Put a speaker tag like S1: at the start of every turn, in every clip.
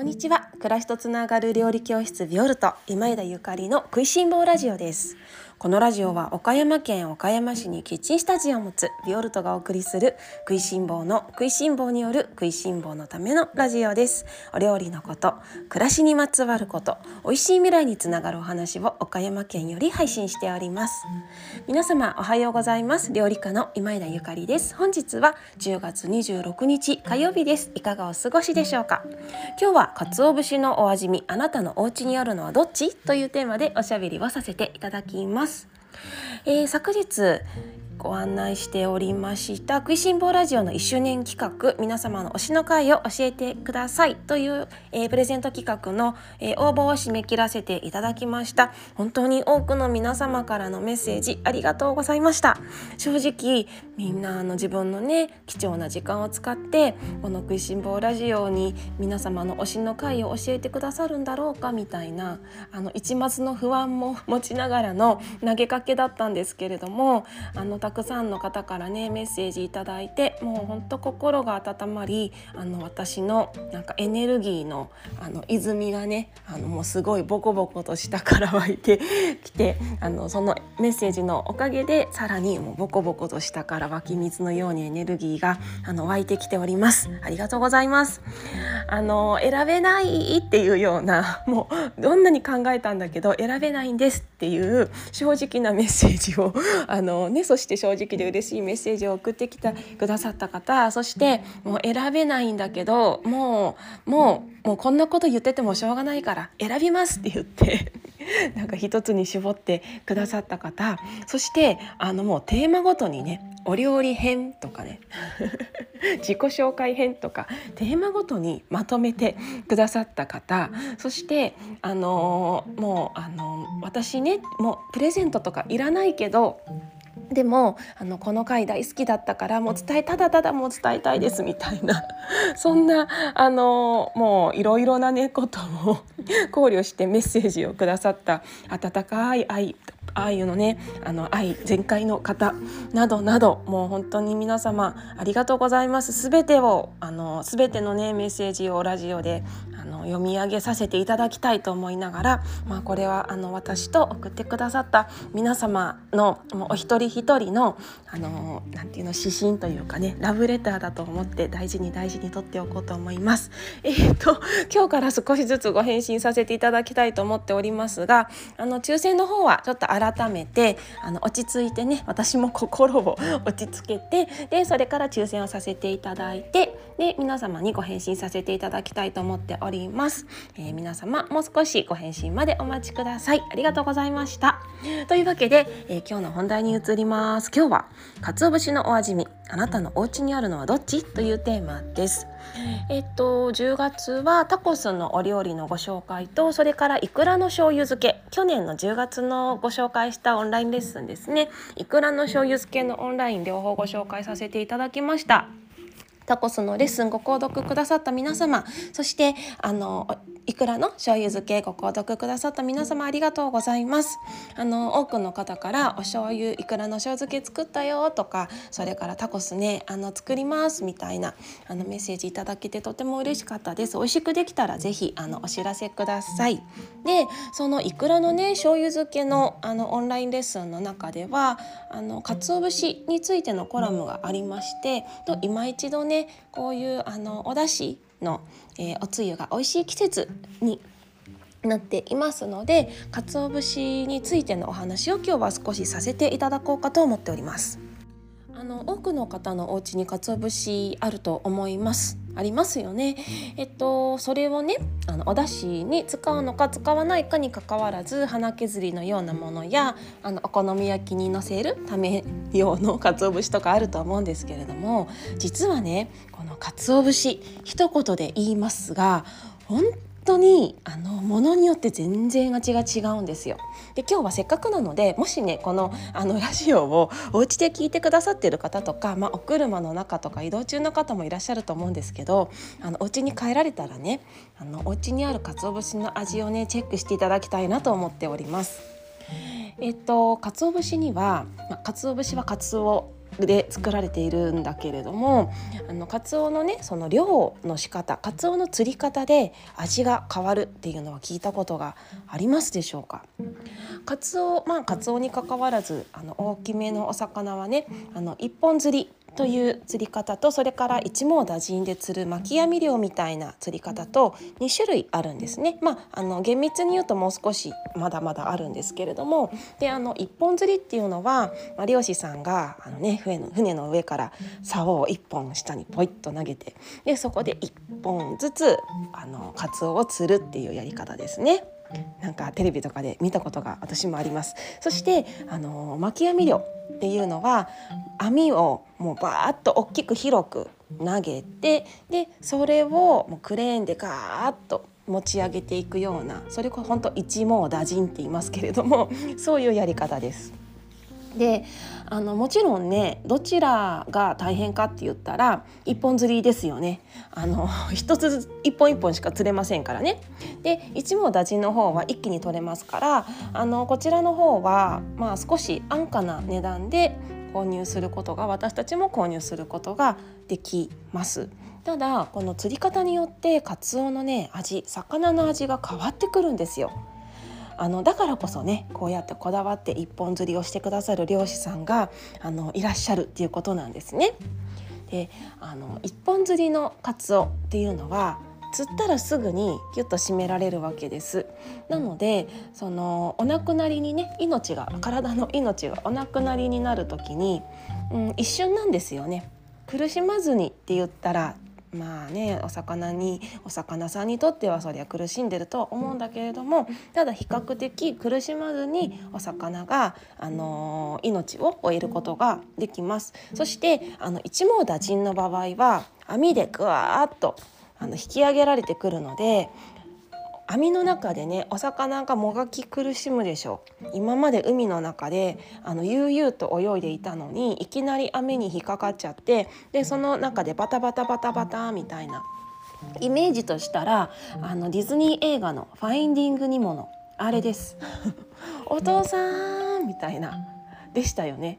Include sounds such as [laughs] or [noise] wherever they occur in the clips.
S1: こんにちは。暮らしとつながる料理教室ビオルト今枝ゆかりの食いしん坊ラジオです。このラジオは岡山県岡山市にキッチンスタジオを持つビオルトがお送りする食いしん坊の食いしん坊による食いしん坊のためのラジオです。お料理のこと暮らしにまつわること美味しい未来につながるお話を岡山県より配信しております。皆様おはようございます。料理家の今枝ゆかりです。本日は10月26日火曜日です。いかがお過ごしでしょうか？今日は鰹節のお味見あなたのお家にあるのはどっち？というテーマでおしゃべりをさせていただきます。えー、昨日ご案内しておりました。食いしん坊ラジオの1周年企画皆様の推しの会を教えてください。という、えー、プレゼント企画の、えー、応募を締め切らせていただきました。本当に多くの皆様からのメッセージありがとうございました。正直みんなあの自分のね貴重な時間を使ってこの食いしん坊ラジオに皆様の推しの会を教えてくださるんだろうかみたいなあの一末の不安も持ちながらの投げかけだったんですけれどもあのたくさんの方からねメッセージいただいてもうほんと心が温まりあの私のなんかエネルギーのあの泉がねあのもうすごいボコボコと下から湧いて [laughs] きてあのそのメッセージのおかげでさらにもうボコボコと下から湧き水のようにエネルギーがあの湧いてきております。ありがとうございます。あの選べないっていうような [laughs] もうどんなに考えたんだけど選べないんですっていう正直なメッセージをあのねそして正直で嬉しいメッセージを送ってきてくださった方そしてもう選べないんだけどもうもうもうこんなこと言っててもしょうがないから選びますって言って [laughs] なんか一つに絞ってくださった方そしてあのもうテーマごとにねお料理編とかね [laughs] 自己紹介編とかテーマごとにまとめてくださった方そしてあのもうあの私ねもうプレゼントとかいらないけどでもあのこの回大好きだったからもう伝えただただもう伝えたいですみたいな。[laughs] そんなあのもういろいろなねことを考慮してメッセージをくださった温かい愛ああいうのねあの愛全開の方などなどもう本当に皆様ありがとうございます。すべてをあのすべてのねメッセージをラジオであの読み上げさせていただきたいと思いながら、まあ、これはあの私と送ってくださった皆様のお一人一人のあのなんていうの指針というかねラブレターだと思って大事に大事に取っておこうと思います。えー、っと今日から少しずつご返信させていただきたいと思っておりますがあの抽選の方はちょっと改めてあの落ち着いてね私も心を [laughs] 落ち着けてでそれから抽選をさせていただいてで皆様にご返信させていただきたいと思っております、おります。えー、皆様もう少しご返信までお待ちください。ありがとうございました。というわけで、えー、今日の本題に移ります。今日は鰹節のお味見。あなたのお家にあるのはどっち？というテーマです。えっと10月はタコスのお料理のご紹介とそれからイクラの醤油漬け。去年の10月のご紹介したオンラインレッスンですね。イクラの醤油漬けのオンライン両方ご紹介させていただきました。タコスのレッスンご購読くださった皆様そしてあのいくらの醤油漬けご購読くださった皆様ありがとうございます。あの多くの方からお醤油いくらの醤油漬け作ったよとかそれからタコスねあの作りますみたいなあのメッセージいただけてとても嬉しかったです。美味しくできたらぜひあのお知らせください。でそのいくらのね醤油漬けのあのオンラインレッスンの中ではあの鰹節についてのコラムがありましてと今一度ねこういうあのお出汁の、えー、おつゆが美味しい季節になっていますので鰹節についてのお話を今日は少しさせていただこうかと思っております。あの多くの方のお家に鰹節あると思います。ありますよね。えっとそれをねあのお出汁に使うのか使わないかにかかわらず花削りのようなものやあのお好み焼きにのせるため用の鰹節とかあると思うんですけれども実はねこの鰹節一言で言いますが本当にあのものによって全然味が違うんですよ。で今日はせっかくなのでもしねこのあのラジオをお家で聞いてくださってる方とか、まあ、お車の中とか移動中の方もいらっしゃると思うんですけどあのお家に帰られたらねあのお家にある鰹節の味をねチェックしていただきたいなと思っております。えっと鰹節には、まあ、鰹節は鰹で作られているんだけれどもあのカツオのねその漁の仕方カツオの釣り方で味が変わるっていうのは聞いたことがありますでしょうか？カツオまあカツオにかかわらずあの大きめのお魚はねあの一本釣りという釣り方とそれから一網打尽で釣る巻き網漁みたいな釣り方と2種類あるんですね。まあ、あの厳密に言うともう少しまだまだあるんですけれどもであの一本釣りっていうのは、まあ、漁師さんがあの、ね、船の船の上から竿を1本下にポイッと投げてでそこで1本ずつあのカツオを釣るっていうやり方ですね。なんかテレビとかで見たことが私もありますそしてあの巻き網漁っていうのは網をもうバーッと大きく広く投げてでそれをもうクレーンでガーッと持ち上げていくようなそれこそ本当一網打尽って言いますけれどもそういうやり方です。であのもちろんねどちらが大変かって言ったら一本釣りですよね。あの [laughs] 一つずつ一本一本しか釣れませんからね。で一網打尽の方は一気に取れますからあのこちらの方はまあ少し安価な値段で購入することが私たちも購入することができます。ただこの釣り方によってカツオのね味魚の味が変わってくるんですよ。あのだからこそねこうやってこだわって一本釣りをしてくださる漁師さんがあのいらっしゃるっていうことなんですね。であの一本釣りのカツオっていうのは釣ったらすぐにギュッと締められるわけですなのでそのお亡くなりにね命が体の命がお亡くなりになる時に、うん、一瞬なんですよね苦しまずにって言ったらまあねお魚にお魚さんにとってはそりゃ苦しんでるとは思うんだけれどもただ比較的苦しまずにお魚が、あのー、命を終えることができます。そしてあの一網打尽の場合は網でぐわーっとあの引き上げられてくるので網の中でねお魚がもがき苦しむでしょう。今まで海の中であの悠々と泳いでいたのにいきなり網に引っかかっちゃってでその中でバタバタバタバタみたいなイメージとしたらあのディズニー映画の「ファインディング・ニモの」あれです。[laughs] お父さんみたいなでしたよね。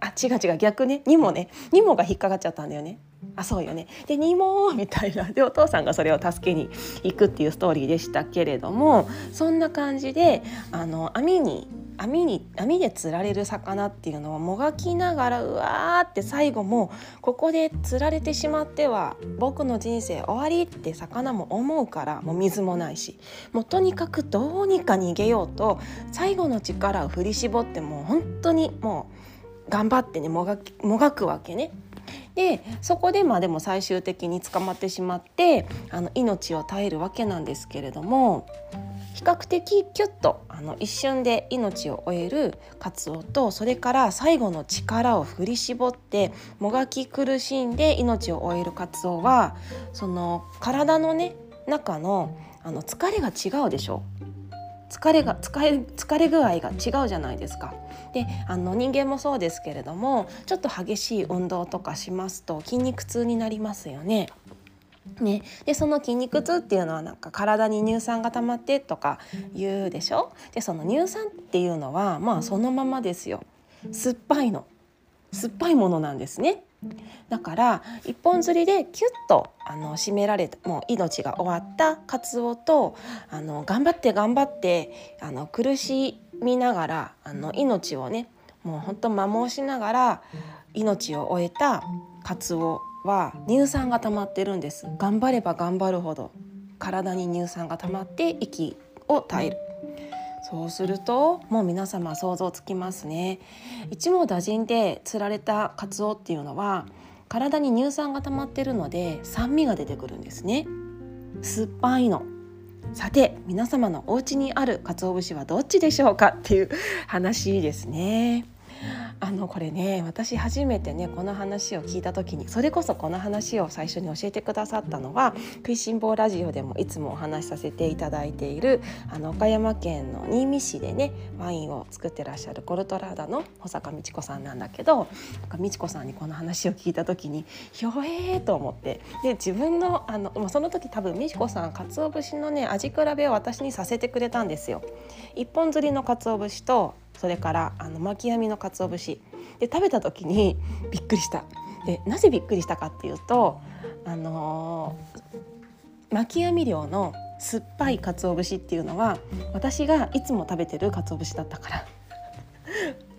S1: あ違う違う逆ね。ニモね。ニモが引っかかっちゃったんだよね。あそうよねで「にも」みたいな [laughs] でお父さんがそれを助けに行くっていうストーリーでしたけれどもそんな感じであの網に網に網で釣られる魚っていうのはもがきながらうわーって最後もここで釣られてしまっては僕の人生終わりって魚も思うからもう水もないしもうとにかくどうにか逃げようと最後の力を振り絞ってもう本当にもう頑張ってねもがもがくわけね。でそこでまあでも最終的に捕まってしまってあの命を絶えるわけなんですけれども比較的キュッとあの一瞬で命を終えるカツオとそれから最後の力を振り絞ってもがき苦しんで命を終えるカツオはその体のね中のあの疲れが違うでしょう。疲れが疲れ疲れ具合が違うじゃないですか。であの人間もそうですけれどもちょっと激しい運動とかしますと筋肉痛になりますよね。ね、でその筋肉痛っていうのはなんか体に乳酸が溜まってとか言うでしょ？でその乳酸っていうのはまあそのままですよ。酸っぱいの。酸っぱいものなんですね。だから一本釣りでキュッとあの締められたもう命が終わったカツオとあの頑張って頑張ってあの苦しみながらあの命をねもうほんと摩耗しながら命を終えたカツオは乳酸が溜まってるんです。頑張れば頑張るほど体に乳酸が溜まって息を絶える。そうするともう皆様想像つきますね。一網打尽で釣られたカツオっていうのは体に乳酸が溜まってるので酸味が出てくるんですね。酸っぱいの。さて皆様のお家にある鰹節はどっちでしょうかっていう話ですね。あのこれね私初めてねこの話を聞いた時にそれこそこの話を最初に教えてくださったのは「食いしん坊ラジオ」でもいつもお話しさせていただいているあの岡山県の新見市でねワインを作ってらっしゃるコルトラーダの保坂美智子さんなんだけど美智子さんにこの話を聞いた時にひょえーと思ってで自分のあのその時多分美智子さん鰹節のね味比べを私にさせてくれたんですよ。一本釣りの鰹節とそれからあの巻き網の鰹節。で食べた時にびっくりした。でなぜびっくりしたかっていうとあのー、巻き網漁の酸っぱい鰹節っていうのは私がいつも食べてる鰹節だったから。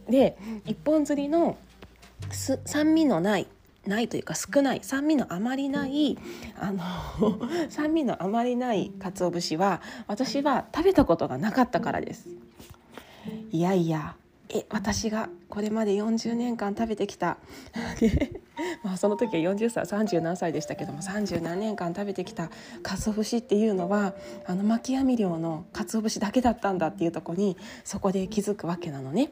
S1: で一本釣りの酸味のないないというか少ない酸味のあまりないあの酸味のあまりない鰹節は私は食べたことがなかったからです。いやいやえ私がこれまで40年間食べてきた [laughs] まあその時は40歳30何歳でしたけども30何年間食べてきた鰹節っていうのはあの巻き網漁の鰹節だけだったんだっていうとこにそこで気づくわけなのね。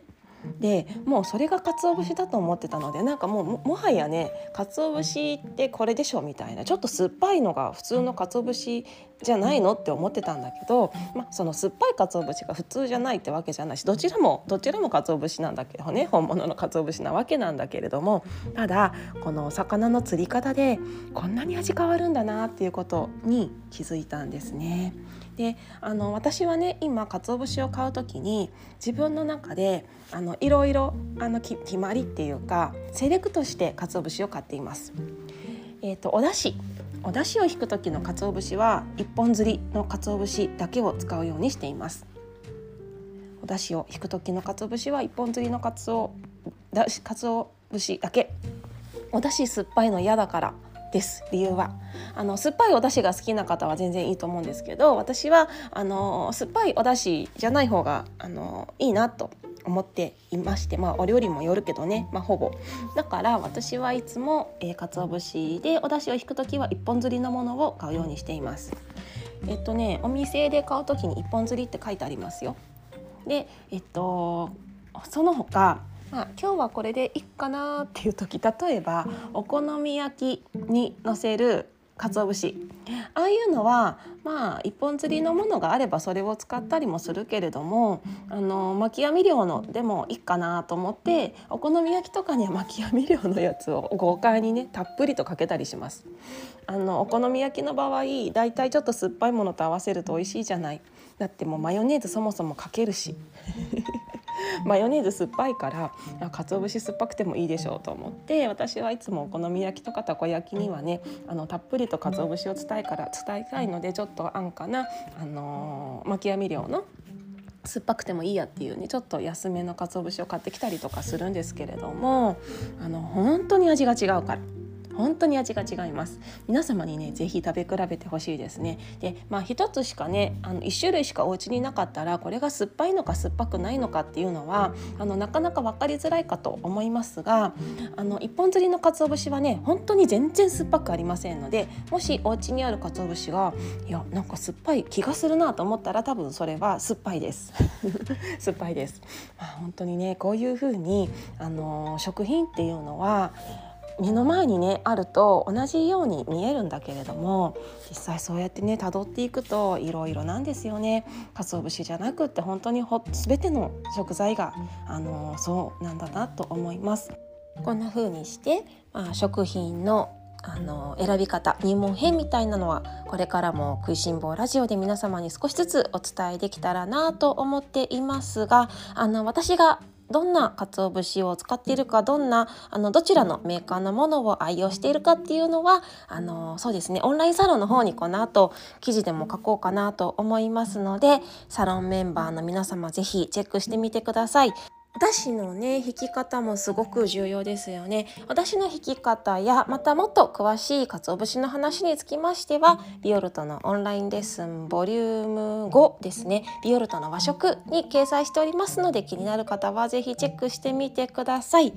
S1: でもうそれが鰹節だと思ってたのでなんかもうもはやね鰹節ってこれでしょみたいなちょっと酸っぱいのが普通の鰹節じゃないのって思ってたんだけど、まあ、その酸っぱい鰹節が普通じゃないってわけじゃないしどちらもどちらも鰹節なんだけどね本物の鰹節なわけなんだけれどもただこの魚の釣り方でこんなに味変わるんだなっていうことに気づいたんですね。であの私はね今鰹節を買う時に自分の中であのいろいろあの決まりっていうかセレクトして鰹節を買っています。えーと、お出汁お出汁を引く時の鰹節は一本釣りの鰹節だけを使うようにしています。お出汁を引く時の鰹節は一本釣りの鰹だ鰹節だけ。お出汁酸っぱいの嫌だからです。理由は。あの酸っぱいお出汁が好きな方は全然いいと思うんですけど私はあの酸っぱいお出汁じゃない方があのいいなと思っていましてまあお料理もよるけどね、まあ、ほぼ。だから私はいつも、えー、鰹節でお出汁を引く時は一本釣りのものを買うようにしています。えっとねお店で買う時に一本釣りって書いてありますよ。でえっとその他まあ、今日はこれでいいかなっていう時例えばお好み焼きにのせる鰹節ああいうのはまあ一本釣りのものがあればそれを使ったりもするけれどもあの巻き網漁のでもいいかなと思ってお好み焼きとかには巻き網漁のやつを豪快にねたっぷりとかけたりします。あのお好み焼きの場合だいたいちょっと酸っぱいものと合わせると美味しいじゃない。だってもうマヨネーズそもそもかけるしマヨネーズ酸っぱいから鰹節酸っぱくてもいいでしょうと思って私はいつもお好み焼きとかたこ焼きにはねあのたっぷりと鰹節を伝えから伝えたいのでちょっと安価な、あのー、巻き網漁の酸っぱくてもいいやっていうねちょっと安めの鰹節を買ってきたりとかするんですけれどもあの本当に味が違うから。本当に味が違います。皆様にねぜひ食べ比べてほしいですね。でまあ一つしかねあの一種類しかお家になかったらこれが酸っぱいのか酸っぱくないのかっていうのはあのなかなか分かりづらいかと思いますがあの一本釣りの鰹節はね本当に全然酸っぱくありませんのでもしお家にある鰹節がいやなんか酸っぱい気がするなと思ったら多分それは酸っぱいです。[laughs] 酸っぱいです、まあ、本当にねこういう風にあの食品っていうのは目の前にねあると同じように見えるんだけれども実際そうやってね辿っていくといろいろなんですよね鰹節じゃなくって本当にほ全ての食材があのそうなんだなと思います。こんな風にして、まあ、食品のあの選び方入門編みたいなのはこれからも食いしん坊ラジオで皆様に少しずつお伝えできたらなと思っていますがあの私がどんな鰹節を使っているかどんなあのどちらのメーカーのものを愛用しているかっていうのはあのそうですねオンラインサロンの方にこの後記事でも書こうかなと思いますのでサロンメンバーの皆様是非チェックしてみてください。お出汁のね引き方もすごく重要ですよね。お出汁の引き方やまたもっと詳しい鰹節の話につきましてはビオルトのオンラインレッスンボリューム5ですね。ビオルトの和食に掲載しておりますので気になる方は是非チェックしてみてください。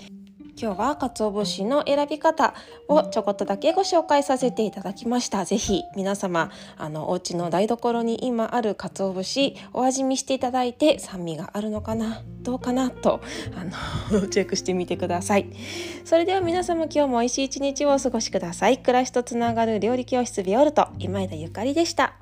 S1: 今日は鰹節の選び方をちょこっとだけご紹介させていただきました。ぜひ皆様あのお家の台所に今ある鰹節お味見していただいて酸味があるのかな？どうかな？とあの [laughs] チェックしてみてください。それでは皆様今日も美味しい一日をお過ごしください。暮らしとつながる料理教室ビオルト今枝ゆかりでした。